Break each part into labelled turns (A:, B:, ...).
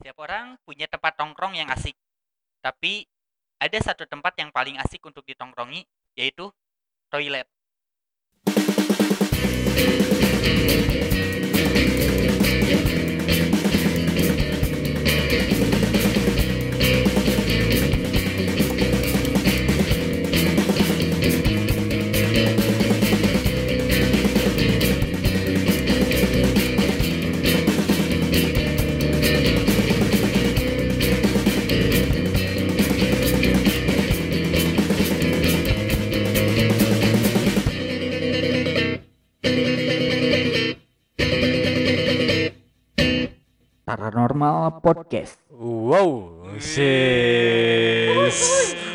A: Setiap orang punya tempat tongkrong yang asik. Tapi ada satu tempat yang paling asik untuk ditongkrongi, yaitu toilet.
B: Paranormal Podcast.
C: Wow, sis.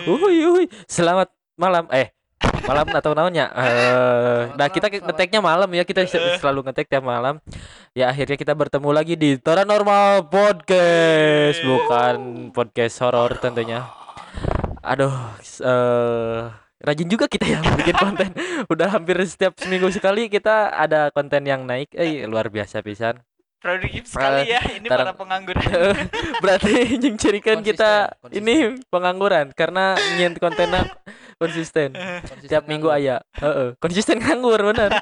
C: Uhuy, uhuy. Selamat malam. Eh, malam atau naonnya? Eh, nah kita ngeteknya malam ya. Kita se- selalu ngetek tiap malam. Ya akhirnya kita bertemu lagi di Paranormal Podcast, bukan podcast horor tentunya. Aduh, eh rajin juga kita ya bikin konten. Udah hampir setiap seminggu sekali kita ada konten yang naik. Eh, luar biasa pisan.
A: Produktif sekali ya, ini
C: Tarang-
A: para pengangguran.
C: Berarti yang cirikan kita
D: Konsisten,
C: ini pengangguran karena nyent kontennya konsisten. Tiap minggu aya. Heeh, konsisten nganggur bener.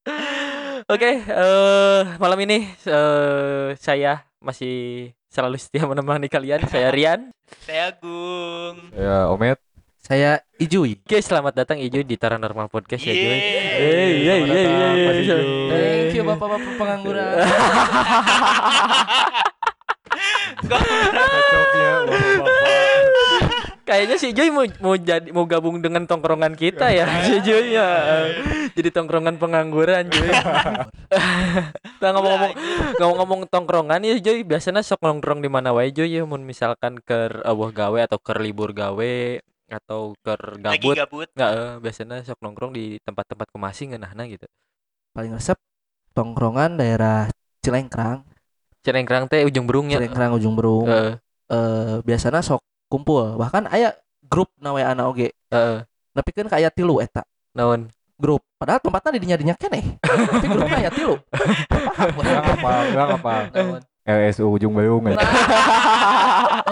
C: Oke, eh malam ini eh saya masih selalu setia menemani kalian. Saya Rian.
A: Saya Agung.
E: Ya, Omet.
D: Saya Ijui.
C: Oke, selamat datang Ijo di Paranormal Podcast ya. Eh,
E: datang,
C: iya.
E: Mas
C: iya.
E: Ijo.
D: Thank you bapak-bapak pengangguran.
C: Kayaknya si Joy mau mau jadi mau gabung dengan tongkrongan kita ya, si Joy ya. Jadi tongkrongan pengangguran Joy. Nah, ngomong-ngomong ngomong-ngomong tongkrongan ya Joy, biasanya sok nongkrong di mana wae Joy ya mun misalkan ke eueuh gawe atau ke libur gawe atau ke
A: Lagi
C: gabut.
A: gabut.
C: Enggak, eh, biasanya sok nongkrong di tempat-tempat kemasing ngeunahna gitu.
D: Paling resep tongkrongan daerah Cilengkrang,
C: Cerengkrang teh ujung berungnya.
D: Cilengkrang ujung Berung.
C: Heeh,
D: Eh biasana sok kumpul. Bahkan aya grup nawe ana oge.
C: heeh.
D: Tapi kan kayak tilu eta
C: Naon?
D: grup. Padahal tempatnya di dinya dinya keneh. Tapi grupnya aya tilu.
E: Apa, enggak apa. LSU ujung Bayung ya.
D: Nah,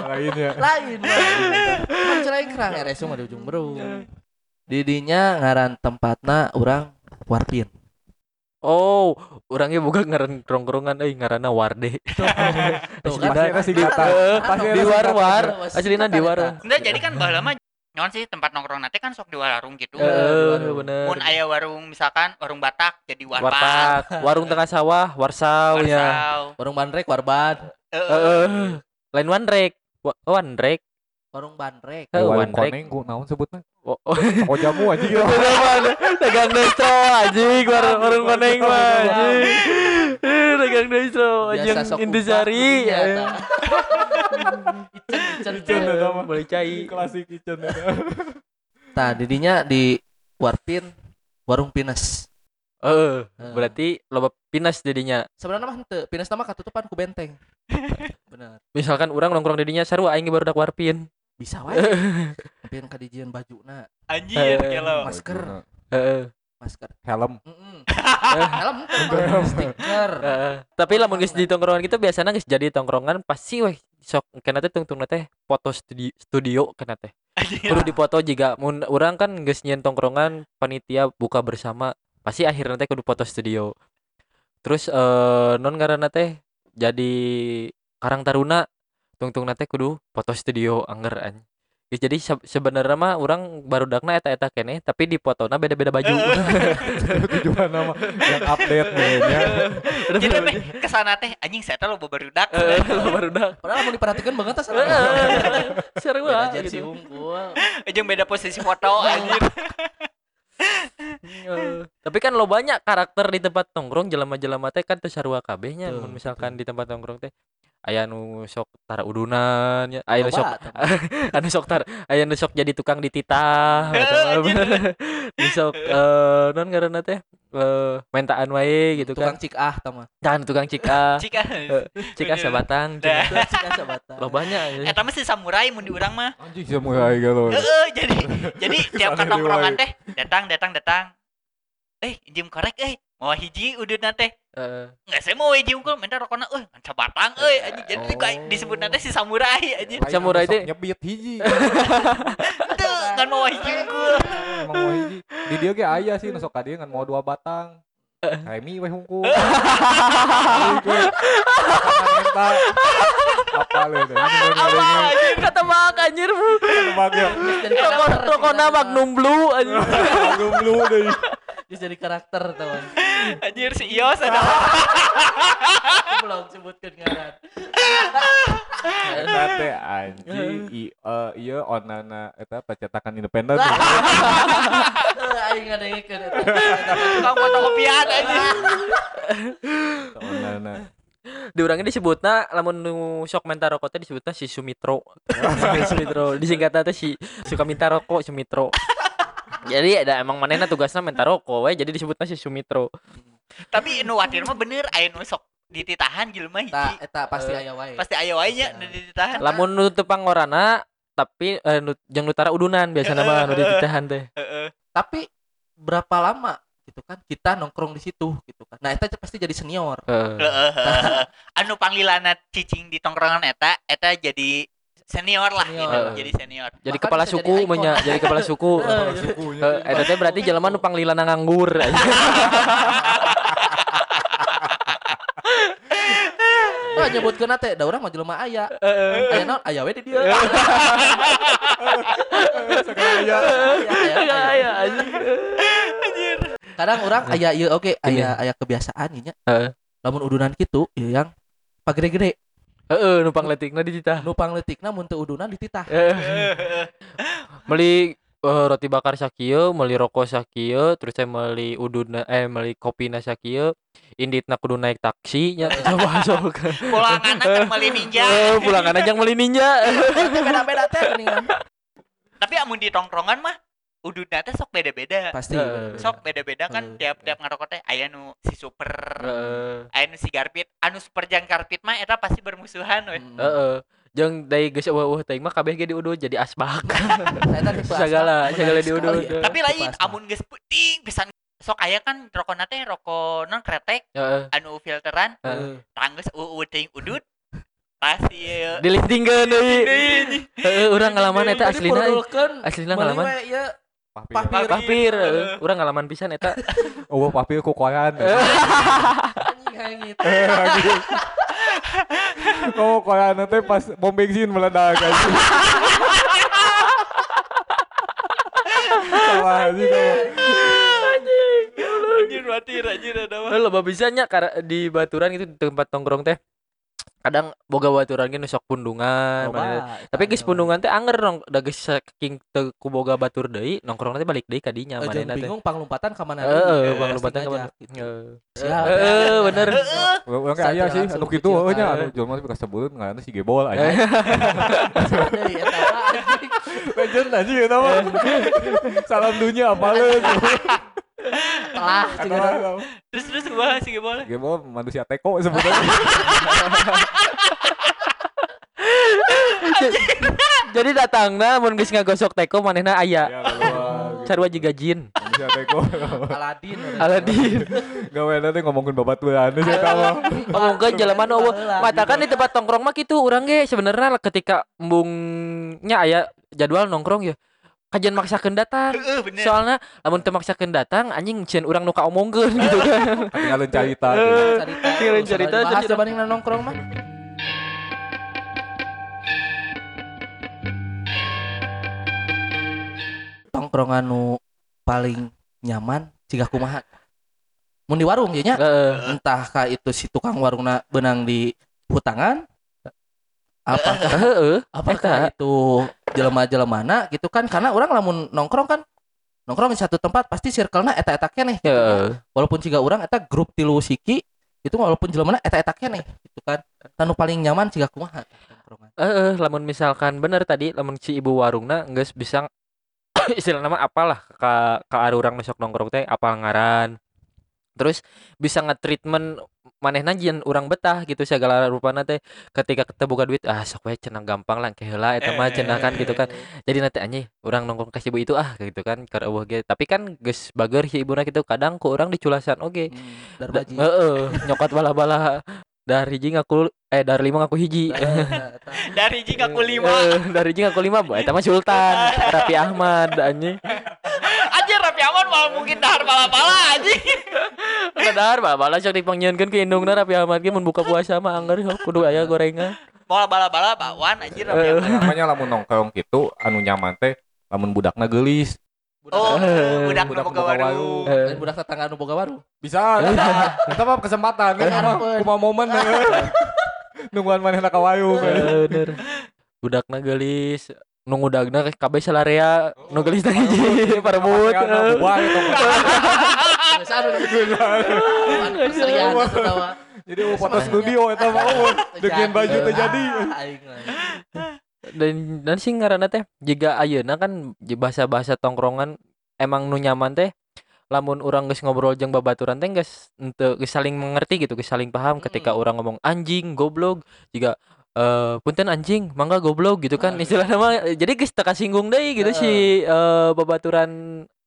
E: Lainnya.
D: lain lain. Kan Cilengkrang RSU mah di ujung Berung. Di dinya ngaran tempatna urang Warpin.
C: Oh, orangnya bukan ngaran tongkrongan euy ngaranna Warde.
D: Tuh
C: Aslina-
E: Pasti Pasti
C: di
E: ada
C: war-war.
D: singkatan.
C: Aslina di war.
A: Enggak, jadi kan baheula mah nyaon sih tempat nongkrong nanti kan sok di warung gitu.
C: Heeh, bener.
A: Mun aya warung misalkan warung Batak jadi warpat.
C: Warpat, warung tengah sawah, warsau ya.
D: Warung Bandrek Warban.
A: Heeh.
C: Heeh. Lain wandrek. Wa- Wandrek.
D: Warung Bandrek.
C: Eh,
E: Warung koneng ku naon sebutnya?
C: Oh, oh.
E: Oh jamu aja gitu.
C: Dagang distro anjing, warung warung koneng mah anjing. Eh, Dagang eh.
D: Icen, icen,
E: Icen, eta mah.
C: Boleh cai.
E: Klasik kitchen
D: Nah, didinya di Warpin Warung Pines.
C: Heeh,
D: Heeh.
C: berarti loba pinas jadinya.
D: Sebenarnya mah henteu, Pines nama katutupan ku benteng. Bener.
C: Misalkan orang nongkrong didinya sarua aing baru dak warpin.
D: Bisa wae. Tapi yang kadijian bajuna,
A: Anjir,
C: Eh,
A: kelo.
D: masker,
C: Heeh.
D: masker.
E: Helm.
D: Heeh. Helm stiker.
C: Tapi lamun geus di tongkrongan kita biasanya geus jadi tongkrongan pasti weh sok kena teh tungtung teh foto studio, studio kena teh. Kudu dipoto juga mun urang kan geus nyieun tongkrongan panitia buka bersama pasti akhirnya teh kudu foto studio. Terus eh non ngaranna teh jadi Karang Taruna tungtung teh kudu foto studio anger an. Geus jadi se- sebenarnya mah urang barudakna eta-eta keneh tapi di fotona beda-beda baju.
E: Tujuan nama yang update nih ya.
A: Jadi meh ke sana teh anjing saya teh loba barudak.
C: Eh, barudak.
D: Padahal mau diperhatikan banget tas.
C: Seru
D: Beda
C: lah gitu.
D: unggul.
A: Jeung beda posisi foto anjir.
C: Eh, tapi kan lo banyak karakter di tempat nongkrong jelema-jelema teh kan teu sarua kabehnya misalkan di tempat nongkrong teh aya nu sok tara udunan ya aya nu sok anu sok tar aya nu sok jadi tukang dititah gitu
A: Eh, anjir.
C: nu sok eh non ngaranna teh eh mentaan wae gitu
D: Tukang
C: kan
D: cik ah tama.
C: jangan tukang cika
A: Cika.
C: cika sabatang
A: Dah.
C: cenah.
D: Cik ah sabata.
C: lo banyak
A: Eta mah si samurai mun di urang mah.
E: Anjing samurai gitu.
A: Heeh, jadi jadi tiap
E: Ke sana
A: katongkrongan
E: riwayat.
A: teh datang datang datang. Eh, jim korek eh mau hiji udutna teh
C: Heeh.
A: nggak saya mau hiji unggul minta rokokna euy ngan sabatang euy anjing jadi
E: Oh.
A: kayak disebut nanti si samurai anjing
E: Aing
C: Samurai teh.
E: nyebit hiji.
A: itu ngan mau hiji unggul
E: Emang mau hiji. Di dia ge aya sih nusok ka dieu ngan mau dua batang. Remi weh hungkul. Minta. Apa lu teh?
C: Apa anjir kata bak anjir. Rokokna
D: si
C: Magnum Blue anjir.
E: Lu deui.
D: Terus jadi karakter teman.
A: Anjir si Ios ada
D: Belum sebutkan ngaran.
E: Eta teh anjing i eh, ieu onana eta percetakan independen.
D: Aing ada yang ikut.
A: tukang fotokopian anjing
E: Onana.
C: Di urangnya disebutna lamun nu sok minta rokok teh disebutna si Sumitro. Sumitro disingkatna teh si suka minta rokok Sumitro. Jadi ada emang manehna tugasna minta rokok we jadi disebutna si Sumitro.
A: tapi nu watir mah bener aya nu sok dititahan jelema hiji
D: Tak, eta pasti aya wae.
A: pasti aya wae nya nu dititahan
C: Lamun nu teu pangorana tapi eh, nu jeung nu tara udunan biasana mah nu dititahan teh.
D: Tapi berapa lama gitu kan kita nongkrong di situ gitu kan. Nah, eta pasti jadi senior.
C: Heeh.
A: anu panggilana cicing di tongkrongan eta eta jadi senior lah
D: Senior.
A: gitu jadi senior
C: Jadi
D: Bahkan
C: kepala suku
D: jadi ikon.
C: menya, jadi kepala suku. Eta teh berarti jelema nu panglilana nganggur.
D: Nah, nyebutkeun teh da urang mah jelema aya. Aya naon? Aya we di dieu.
E: Sekarang aya.
D: Aya, aya, aya.
C: anjing.
D: Kadang orang aya ieu oke, aya aya kebiasaan nya.
C: Heeh.
D: Lamun udunan kitu ieu yang pagede-gede.
C: Heeh, nu pangletikna dititah.
D: Nu pangletikna mun teu udunan dititah.
C: Heeh. Meli eh, roti bakar sakieu, meli rokok sakieu, terus saya meli uduna eh meli kopina sakieu, inditna kudu naik taksi nya coba sok.
A: pulangan kan meli ninja
C: Eh, pulangan aja meli ninja.
D: Beda-beda teh
A: tapi amun di tongkrongan mah ududna teh sok beda-beda
D: Pasti.
C: Heeh.
A: sok beda-beda kan
D: Heeh.
A: tiap-tiap ngarokok teh aya nu si super
C: Heeh.
A: aya nu si garpit anu super jang garpit mah eta pasti bermusuhan we
D: Hmm.
C: Heeh. Jeung dari geus eueuh teuing mah kabeh ge diudud jadi asbak. Sagala
D: Menarik
C: diudud.
D: ya.
A: tapi lain amun geus puting pisan sok aya kan rokokna teh rokok non kretek
C: Heeh.
A: anu filteran
C: Heeh.
A: tanggeus uueuh teuing udud pasti ieu
C: Dilistingkeun deui. Heeh, urang ngalaman eta
D: Tadi
C: aslina. eh.
D: perlukeun
C: Aslina
D: meuli
C: ngalaman.
D: ieu
E: Papir.
D: Papir.
C: Urang ngalaman pisan eta.
E: Oh, papir ku koyan.
D: anjing.
E: Oh, koyan teh pas bom bensin meledak anjing. Salah anjing
C: kara- di baturan itu di tempat nongkrong teh. Kadang boga baturan ge nu sok pundungan.
D: Loba,
C: Tapi geus
D: eta
C: pundungan teh anger nong da geus saking teu ku boga batur deui, nongkrong teh balik deui ka dinya
D: Eh, jeung
C: manehna teh.
D: bingung panglumpatan ka mana
C: Heeh, lupatan
D: Pasti
C: ka mana.
D: gitu.
C: Heeh. Heeh, bener.
E: Urang kayak aya sih anu kitu
D: kecil.
E: eueuh nya anu jelema teh kasebut ngaranna si Gebol anjing. Legend anjing eta mah. Salam dunia apaleun.
D: Cenah.
A: terus terus gua sih boleh
E: Gebol manusia teko sebenarnya.
C: Jadi datangna mun geus ngagosok teko manehna aya.
E: Ya.
C: Sarua jiga jin.
E: Manusia teko.
D: Aladin.
C: Aladin.
E: Gaweana teh ngomongkeun babaturan sih eta mah.
C: Ngomongkeun jelema nu eueuh. Matakan di tempat nongkrong mah kitu urang ge sebenarnya ketika embungnya aya jadwal nongkrong ya kajian maksakeun datang.
A: Bener
C: Soalnya lamun teu maksakeun datang anjing cieun urang nu kaomongkeun gitu kan.
E: Tinggalin cerita.
C: Tinggalin cerita,
D: Bahas dibanding nongkrong mah. Tongkrongan nu paling nyaman jika kumaha. Mun di warung ya nya.
C: Heeh.
D: Entah ka itu si tukang warungna benang di hutangan apakah
C: Heeh.
D: apakah itu jelema-jelemana gitu kan karena orang lamun nongkrong kan nongkrong di satu tempat pasti circle-na eta-eta keneh gitu kan. Walaupun jika orang eta grup tilu siki itu walaupun jelema eta-eta keneh gitu kan tanu paling nyaman jika kumaha nongkrongan.
C: Heeh, lamun misalkan bener tadi lamun si ibu warungna geus bisa istilah nama apalah ka ka sok nongkrong teh apal ngaran. Terus bisa nge-treatment manehna jieun urang betah gitu segala rupana teh. Ketika kita buka duit ah sok we cenah gampang lah ke heula eta mah cenah kan gitu kan. jadi nanti anjing orang nongkrong kasih ibu itu ah gitu kan ke eueuh ge. Tapi kan geus bager si ibuna gitu kadang ku orang diculasan oge
D: Hmm,
C: Da-
D: darbaji
C: heeh nyokot bala-bala dari hiji ngaku eh dari lima ngaku hiji.
A: Dari jika aku lima.
C: Eh, dari hiji ngaku lima bu eta mah Sultan Rapi Ahmad anjing
A: Malah mungkin dahar bala-bala anjing.
C: Kadar bala-bala sok dipanggieunkeun ke indungna Rapi Ahmad ge mun buka puasa mah anggar kudu aya gorengan.
A: Malah bala-bala bakwan anjir
C: Eh.
A: Ahmad.
E: namanya lamun nongkrong gitu anu nyaman teh lamun budakna geulis.
A: Oh,
C: Eh,
A: budak
E: budak
A: boga warung.
E: warung.
C: Eh,
D: Lain budak tetangga nu boga baru
E: bisa kita mah kesempatan kan kumaha momen nungguan manehna ka wayung
C: Eh, bener. Budakna geulis nu ngudagna kabeh salarea nu geulis teh hiji parebut eh.
E: jadi mau foto studio eta mah oh, dengan baju teh jadi.
C: Dan dan sih ngaranna teh jika ayeuna kan bahasa-bahasa tongkrongan emang nu nyaman teh lamun orang geus ngobrol jeung babaturan teh henteu geus saling mengerti gitu geus saling paham ketika orang ngomong anjing goblok. Jika eh punten anjing mangga goblok gitu kan istilahnya mah eh, jadi geus teu kasinggung deui gitu si eh, babaturan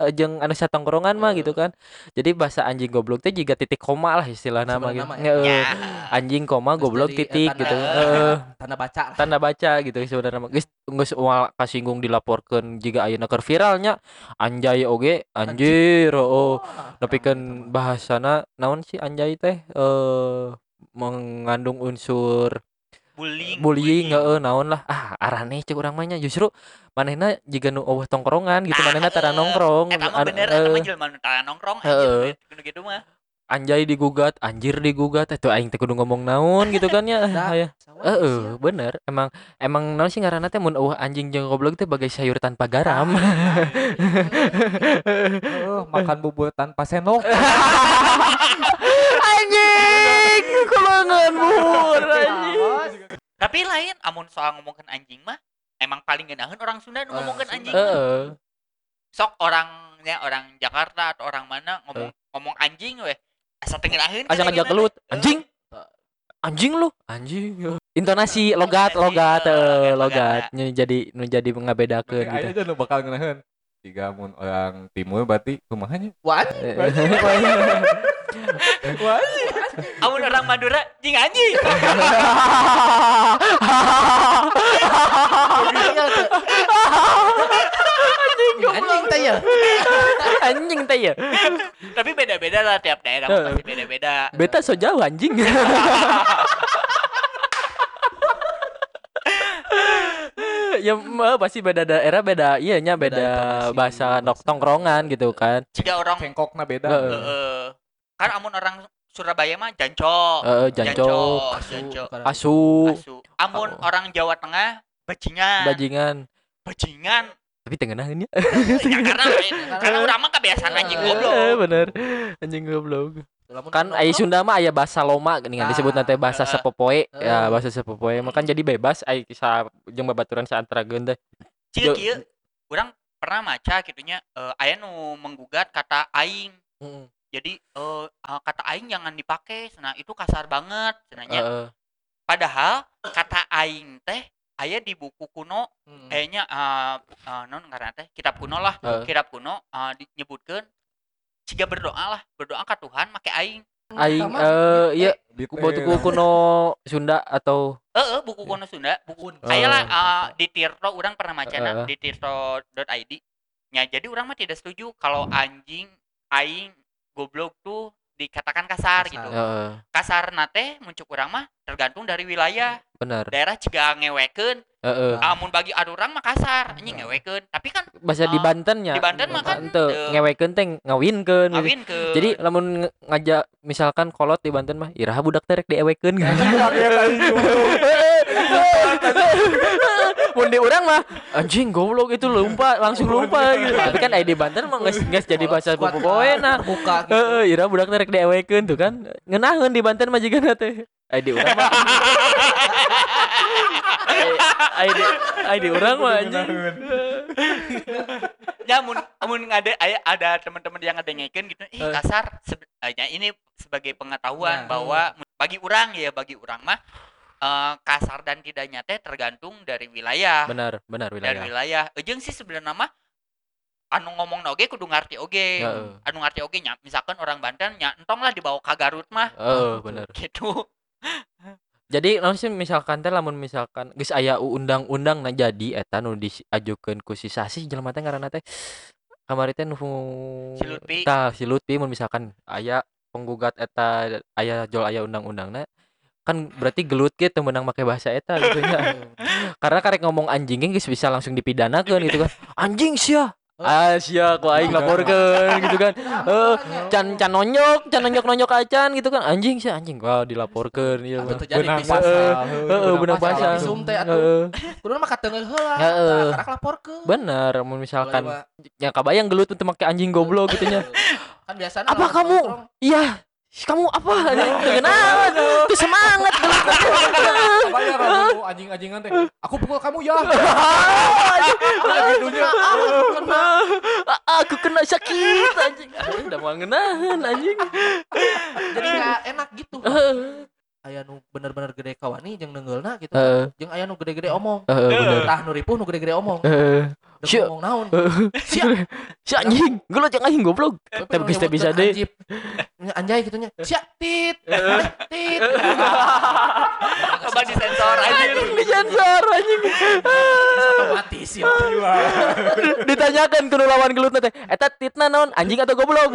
C: eh, jeung anu satongkrongan mah gitu kan. Jadi bahasa anjing goblok teh juga titik koma lah istilahnya mah gitu. Heeh.
A: Ya.
C: anjing koma
D: Terus
C: goblok
D: jadi, eh,
C: titik
D: tanda-
C: gitu. Heeh.
D: Tanda baca lah.
C: tanda baca gitu sebenarnya mah. Geus geus moal kasinggung dilaporkeun jika ayeuna keur viralnya. Anjay oge anjir oh tapi kan bahasana naon sih anjay teh? Eh mengandung unsur
A: Bullying.
C: bullying heeh naon lah ah arane cek urang mah nya justru manehna jiga nu eueuh tongkrongan gitu
A: Nah,
C: manehna tara
A: eh,
C: nongkrong
A: Eta mah bener, eta mah
C: eh,
A: jelema nu tara nongkrong anjir. Gitu mah.
C: anjay digugat anjir digugat itu aing teh kudu ngomong naon gitu kan ya Heeh,
D: sih,
C: bener. Emang emang naon sih ngaranna teh mun eueuh anjing jeung goblok teh bagai sayur tanpa garam.
E: Heeh, makan bubur tanpa sendok
C: anjing, kulangan bubur anjing.
A: Tapi lain amun soal ngomongkeun anjing mah emang paling geunaheun orang Sunda nu
D: Orang
A: ngomongkeun
D: Sunda.
A: anjing. mah.
C: Heeh.
A: Sok orangnya orang Jakarta atau orang mana ngomong ngomong anjing weh. Asa tengenaheun
C: Asa
A: kan
C: ngajak kelut. Anjing. Anjing lu, anjing. Intonasi logat, logat,
A: Eh,
C: eh,
A: logat,
C: logat. Nya jadi nu jadi mengabedakeun
E: Ayo
C: gitu.
E: aja nu bakal ngeunaheun tiga mun orang timur berarti kumahanya
D: Wah,
A: Amun orang Madura jing anjing.
D: anjing teh ya.
C: anjing teh ya.
A: Tapi beda-beda lah tiap daerah pasti beda-beda.
C: Beta so jauh anjing. ya mah pasti beda daerah beda iya nya
D: Beda
C: beda bahasa tongkrongan gitu kan
A: Jika orang
E: cengkokna beda
C: Heeh.
A: Heeh. kan amun orang Surabaya mah jancok.
C: eh jancok
D: Asu,
A: jancok.
C: asu
A: Asu. Amun
C: Oh.
A: orang Jawa Tengah bajingan.
C: bajingan
A: Bajingan.
C: tapi tengenahin ya
A: ya karena karena orang mah kebiasaan anjing
D: Eh,
A: goblok.
C: Eh, bener anjing goblok kan
D: nongkrong,
C: Sunda mah aya bahasa loma gini kan disebut nanti bahasa
A: Ah,
C: sepopoe ya bahasa sepopoe mah kan jadi bebas ai kisah jeung babaturan saantarageun teh
A: Cik
C: Jo-
A: kieu orang pernah maca gitunya eh aya nu menggugat kata aing.
D: Mm.
A: Jadi eh, kata aing jangan dipakai, nah itu kasar banget cenanya.
C: Heeh.
A: Padahal kata aing teh aya di buku kuno
D: Mm.
A: kayaknya eh eh, non karena teh kitab kuno lah,
C: Heeh.
A: kitab kuno eh dinyebutkeun jika berdoa lah, berdoa ke Tuhan make aing.
C: aing eh iya
E: Gitu
C: buku kuno Sunda atau
A: Eh, buku kuno Sunda, buku. Aya lah eh, di Tirto orang pernah macana
C: Heeh.
A: di tirto.id. Ya, jadi orang mah tidak setuju kalau anjing, aing, goblok tuh dikatakan kasar,
D: Kasar.
A: gitu.
C: Heeh,
A: Kasar nate muncul orang mah tergantung dari wilayah.
C: bener
A: Daerah jika ngewekeun,
C: Heeh.
A: amun bagi ada orang mah kasar, anjing ngewekeun. Tapi kan
C: bahasa di
A: Ah,
C: Banten ya
A: di Banten mah kan
C: teu. ngewekeun teh ngawinkeun gitu.
A: ngawin ke
C: jadi lamun ngajak misalkan kolot di Banten mah iraha budak terek diewekeun. Mun di urang mah anjing goblok itu lumpa langsung lumpa. Gitu. Tapi kan di Banten mah geus geus jadi bahasa popoena
D: terbuka gitu.
C: heeh ira budak terek diewekeun tuh kan. Ngeunaheun di Banten mah jiga teh. Ai di urang mah Ai di urang mah anjing.
A: Ya mun mun ada ada teman-teman yang ngedengekeun gitu. Eh
C: Eh.
A: kasar. Sebe- eh, ya, ini sebagai pengetahuan
D: Nah.
A: bahwa bagi orang ya bagi orang mah eh, kasar dan tidaknya teh tergantung dari wilayah.
C: Benar benar
A: dari
C: wilayah.
A: wilayah. Ejeng sih sebenarnya mah anu ngomong oge kudu ngarti oge.
C: Heeh.
A: anu ngarti oge nya misalkan orang Banten nya entong lah dibawa ke Garut mah.
C: Oh benar.
A: Gitu
C: jadi sih misalkan teh lamun misalkan geus aya undang-undang nah jadi eta nu diajukeun ku si Sasi jelema teh ngaranna teh kamari teh nu
A: Si Lutfi.
C: tah si Lutfi mun misalkan aya penggugat eta aya jol aya undang-undangna kan berarti gelut gitu menang make bahasa eta gitu nya. Karena karek ngomong anjing geus bisa langsung dipidanakeun gitu kan. Anjing sia ah sia ku aing laporkeun gitu kan Heeh, can can nonyok can nonyok nonyok acan gitu kan anjing sih anjing wah dilaporkeun ieu
D: teu
E: Benang
D: pisah.
E: pasal.
C: Heeh, benang
D: pasal.
C: pasal.
D: Visum teh atuh. Kudu mah kateungel heula.
C: Heeh.
D: Karak laporkeun.
C: bener mun misalkan ya kabayang gelut untuk make anjing goblok gitu nya
D: Kan biasanya
C: apa kamu iya kamu apa kenapa tuh semangat
E: Apa ya kamu anjing-anjingan teh? Aku pukul kamu ya.
D: Ah, kena.
C: Aku kena sakit anjing Ah, udah mau ngenahan anjing
D: Jadi nggak enak gitu.
C: Heeh,
D: Aya nu bener-bener gede kawani jeung neungeulna gitu.
C: heeh,
D: Jeung aya nu gede-gede omong.
C: bener
D: Tah nu ripuh nu gede-gede omong. Dek
C: Sia.
D: ngomong naon?
C: si si anjing gelut yang anjing goblok tapi geus teh bisa deh
D: Anjay gitunya. Sia tit. Tit.
A: coba disensor aja
C: disensor anjing
D: Otomatis ya.
C: ditanyakan ke lawan gelut teh eta titna naon anjing atau goblok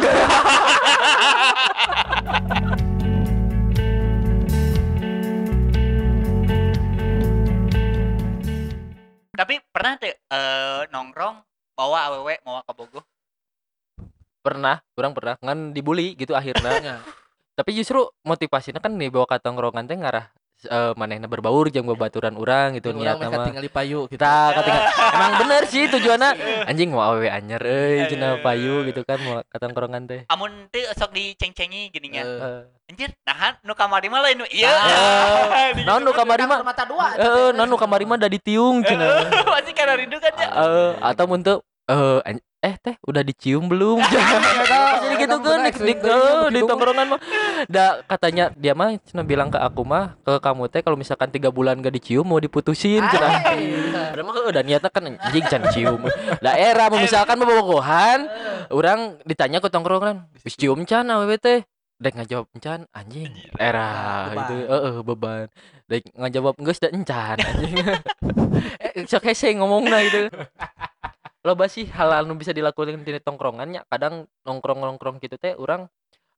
A: tapi pernah teh eh, nongkrong bawa awewe mau ke Bogor
C: pernah orang pernah ngan dibully gitu akhirnya
D: Ya.
C: tapi justru motivasinya kan dibawa ke tongkrongan teh ngarah eh, manehna berbaur jeung babaturan urang gitu
D: Urang
C: niatna
D: mah tinggal di payu gitu.
C: kita ketinggal emang bener sih tujuannya. Anjing mau awewe anyer euy cenah payu gitu kan mau ke tongkrongan teh.
A: Amun teh sok diceng-cengi gini nya
D: Eh.
C: Eh,
A: anjir nahan nu kamari mah lain nu iya.
C: Eh, naon nu kamari mah?
D: mata dua.
C: eh naon nu kamari mah da ditiung cenah.
A: Pasti karena rindu kan ya
C: Eh, atau untuk eh an- eh teh udah dicium belum? Jadi gitu kan di, di, di tongkrongan mah. da katanya dia mah cina bilang ke aku mah ke kamu teh kalau misalkan tiga bulan gak dicium mau diputusin cina. Padahal mah udah niatnya kan anjing can cium daerah mau misalkan mau bobogohan orang ditanya ke tongkrongan wis cium can awewe teh? Dek ngajawab encan anjing era gitu. heeh beban. Dek ngajawab geus da encan anjing. Eh sok hese ngomongna gitu loba sih hal anu bisa dilakukan di tongkrongannya kadang nongkrong nongkrong gitu teh orang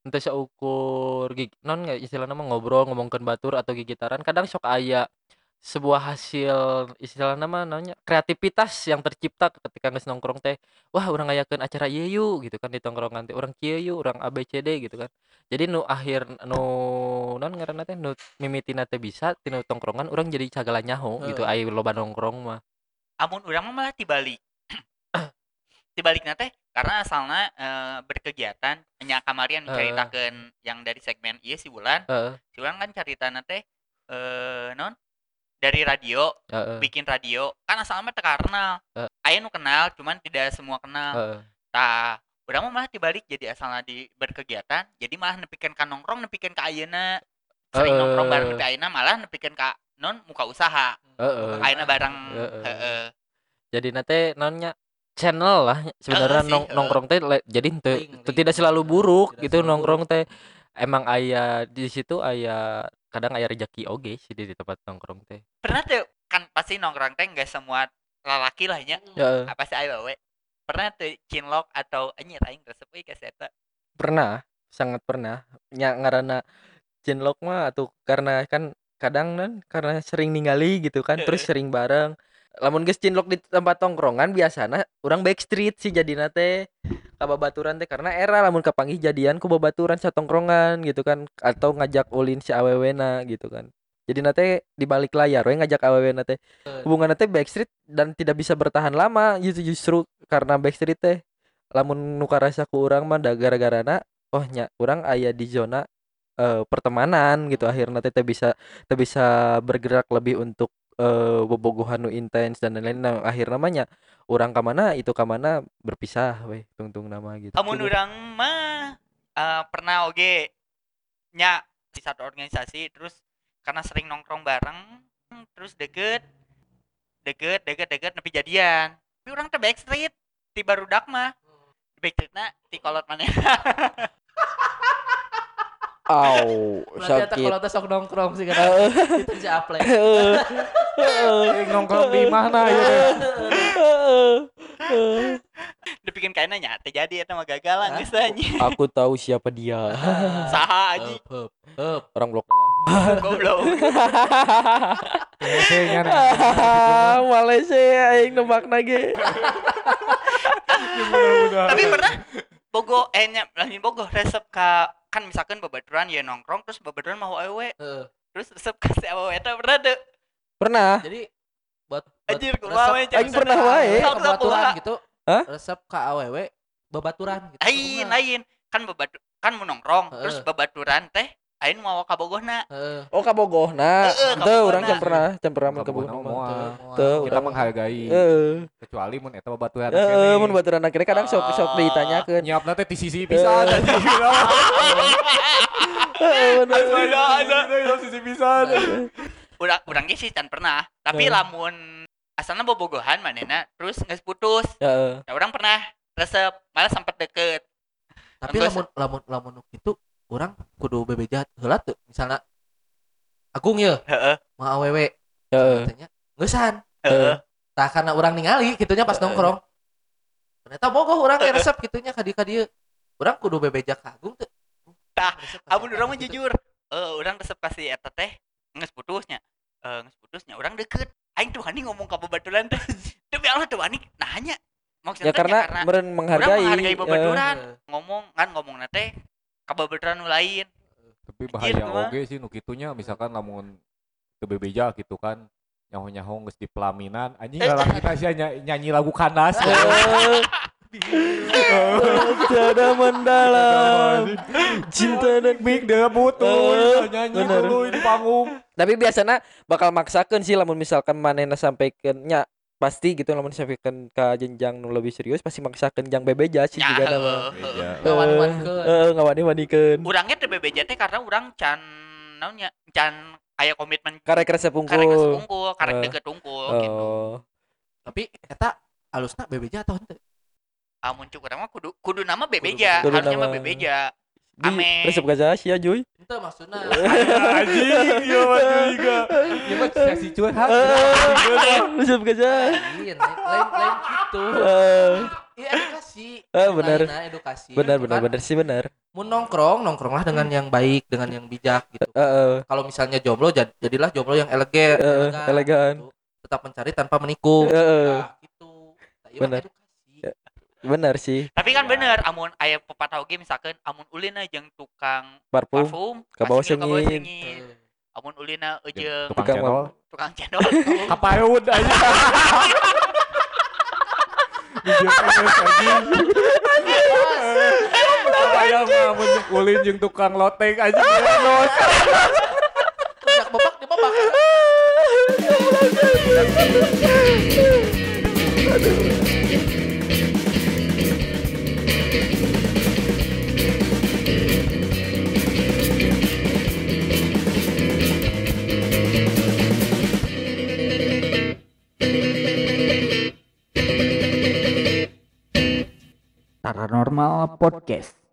C: entah seukur gig non nggak istilahnya mah ngobrol ngomongkan batur atau gigitaran kadang sok aya sebuah hasil istilahnya mah namanya kreativitas yang tercipta ketika nges nongkrong teh. Wah orang ngayakeun acara ieu yuk gitu kan di tongkrongan teh. Orang kieu yuk orang ABCD gitu kan. Jadi nu akhir nu non ngaranna teh nu mimitina teh bisa tina tongkrongan orang jadi cagala nyaho gitu aya loba nongkrong mah.
A: Amun urang mah malah dibalik dibalik teh karena asalnya eh, berkegiatan nya kamarian
C: Heeh.
A: menceritakan yang dari segmen iya si bulan
C: heeh.
A: Si bulan kan cerita teh eh non dari radio
C: heeh.
A: bikin radio. Kan asalnya teh karena
C: Eh.
A: aya nu kenal cuman tidak semua kenal.
C: Heeh.
A: Tah urang mah malah dibalik. Jadi asalnya di berkegiatan jadi malah nepikeun ka nongkrong nepikeun ka ayeuna. Sering nongkrong bareng nepi ayeuna malah nepikeun ka non muka usaha.
C: Heeh.
A: Ayeuna bareng.
C: Heeh.
A: heeh.
C: Jadi nate nonnya channel lah sebenarnya
A: sih,
C: nong-
A: heeh.
C: nongkrong teh jadi
D: link.
C: tidak selalu buruk
D: Tidak
C: gitu
D: selalu
C: nongkrong teh. Emang aya di situ aya kadang aya rezeki oge sih di, tempat nongkrong teh.
A: Pernah tuh kan pasti nongkrong teh nggak semua lalaki lah nya
C: Heeh.
A: apa sih ayo we. Pernah tuh cinlok atau anjir aing resep we ka eta
C: pernah sangat pernah. Nya ngaranna cinlok mah atau karena kan kadang kan karena sering ningali gitu kan terus sering bareng lamun geus cinlok di tempat tongkrongan biasana orang backstreet sih jadi nate kababaturan teh. Karena era lamun kapanggih jadian ku babaturan sa tongkrongan gitu kan atau ngajak ulin si awewena gitu kan. Jadi nate di balik layar we ngajak awewena teh. Hubungan teh backstreet dan tidak bisa bertahan lama gitu justru karena backstreet teh. Lamun nuka rasa ku urang mah da gara-garana oh nya urang aya di zona eh, pertemanan gitu. Akhirnya teh bisa teh bisa bergerak lebih untuk eh, bobogohan nu intens dan lain-lain. Nah, akhirnya namanya orang kamana itu kamana berpisah weh tungtung nama gitu.
A: Amun urang mah eh, pernah oge nya di satu organisasi terus karena sering nongkrong bareng terus deket deket deket deket nepi jadian. Tapi orang teh backstreet ti barudak mah. Backstreetna ti kolot mana
C: Au,
D: Berarti
C: sakit.
D: kalau teh sok nongkrong sih kan. Itu si Aple.
C: Heeh. Heeh.
E: Eh, nongkrong di mana ya
A: dibikin kayaknya nyate jadi eta mah gagal lah
D: Hah?
A: geus anjing
C: Aku tahu siapa dia.
A: saha anjing
D: Hup, hup, hup.
C: Orang blok.
A: goblok
E: Biasanya
C: Malaysia aing nebak nage.
A: tapi pernah bogo eh nya lain bogo resep ka kan misalkan babaturan ya nongkrong terus babaturan mau awewe
D: Heeh.
A: terus resep ka si awewe eta pernah tuh
C: Pernah.
D: Jadi buat, buat
A: anjir
D: resep-
A: kumaha
C: Aing pernah wae.
D: Babaturan gitu.
C: Hah?
D: Resep ka awewe babaturan gitu.
A: lain lain kan babatu kan mau nongkrong terus babaturan teh aing mau ka bogohna
D: Heeh.
C: Oh kabogohna.
A: Heeh,
C: Teu
A: kabogohna.
C: urang can pernah, can pernah
E: kabogohna. moal.
C: Teu,
D: Tuh,
E: kita
C: urang.
E: menghargai kecuali mun eta babaturan
C: Heeh, mun baturan akhirnya kadang sok sok
A: Ah.
C: ditanyakeun.
E: nyiapna teh ti sisi pisan. Ada ada ada sisi pisan.
A: urang urang sih can pernah tapi lamun asalna bobogohan manena terus geus putus
C: Heeh.
A: ya orang pernah resep malah sempat deket
D: Tapi lamun lamun lamun nu kitu orang kudu bebeja heula tuh. Misalnya Agung ya
A: heeh
D: mau awewe
C: Heeh.
D: katanya ngeusan.
A: heeh
D: Tah karena orang ningali gitunya pas nongkrong. Ternyata bogoh orang kayak resep gitunya ka dieu ka dieu. Urang kudu bebeja ka Agung tuh.
A: Tah, amun urang
D: Eta
A: mah
D: gitu.
A: jujur eh urang resep kasih eta teh geus putusnya eh geus putusnya urang deket aing tuh hani ngomong ka babaturan teh demi Allah tuh hani nanya maksudnya
C: Ya karena
A: karena
C: meureun menghargai.
A: menghargai
C: eh,
A: babaturan.
D: Heeh.
A: ngomong kan ngomong teh nu lain
E: Tapi bahaya
A: kumaha?
E: oge sih nu kitunya misalkan lamun teu bebeja gitu kan nyaho-nyaho geus di pelaminan anjing lalaki sia ny- nyanyi lagu kandas.
C: Tiada mendalam cinta dan
E: Mik dia butuh
C: Eh,
E: nyanyi dulu di panggung.
C: tapi biasanya bakal maksakan sih lamun misalkan manena sampaikan nya pasti gitu lamun sampaikan ke jenjang nu lebih serius pasti maksakan jang bebeja sih
A: ya
C: juga nama
A: heeh, heeh.
D: Ngawani-wanikeun.
C: eh
A: urangnya teh bebeja teh karena urang can naonnya can aya komitmen
C: karek resep
A: karek
C: unggul
A: unggul karek
C: Eh.
A: deket unggul gitu
C: oh
D: Tapi eta alusna bebeja atau henteu?
A: amun cuk urang mah kudu kudu nama bebeja
C: Kudu
A: harusnya mah
C: nama.
A: bebeja Ame.
C: resep gaza ya Juy
D: Henteu maksudna.
E: Anjing, iya mah juga. Iya mah sesi curhat.
C: Eh, resep gaza
D: Lain, lain, lain, lain gitu.
C: Eh,
D: Iya edukasi.
C: Eh, benar.
D: Lainna edukasi.
C: benar
D: gitu
C: benar
D: kan.
C: benar sih benar
D: Mun nongkrong, nongkronglah dengan yang baik, dengan yang bijak gitu.
C: Heeh,
D: Kalau misalnya jomblo, jad- jadilah jomblo yang elegan,
C: Eh, elegan.
D: gitu. Tetap mencari tanpa menikung.
C: Heeh.
D: Nah, gitu. Nah, iya
C: Benar. Benar sih
A: tapi kan
E: Ya.
A: bener amun aya pepatah oge misalkan amun ulina jeung tukang
C: parfum
A: parfum
C: Ka bawah sengit.
D: Eh,
A: amun ulina jeung
E: Tukang
C: Tukang
E: channel.
A: tukang cendol
E: Kapayun aja. Kapayun mah mun ulin jeung tukang loteng aja.
D: Jak bebak di bebak.
B: Paranormal Podcast.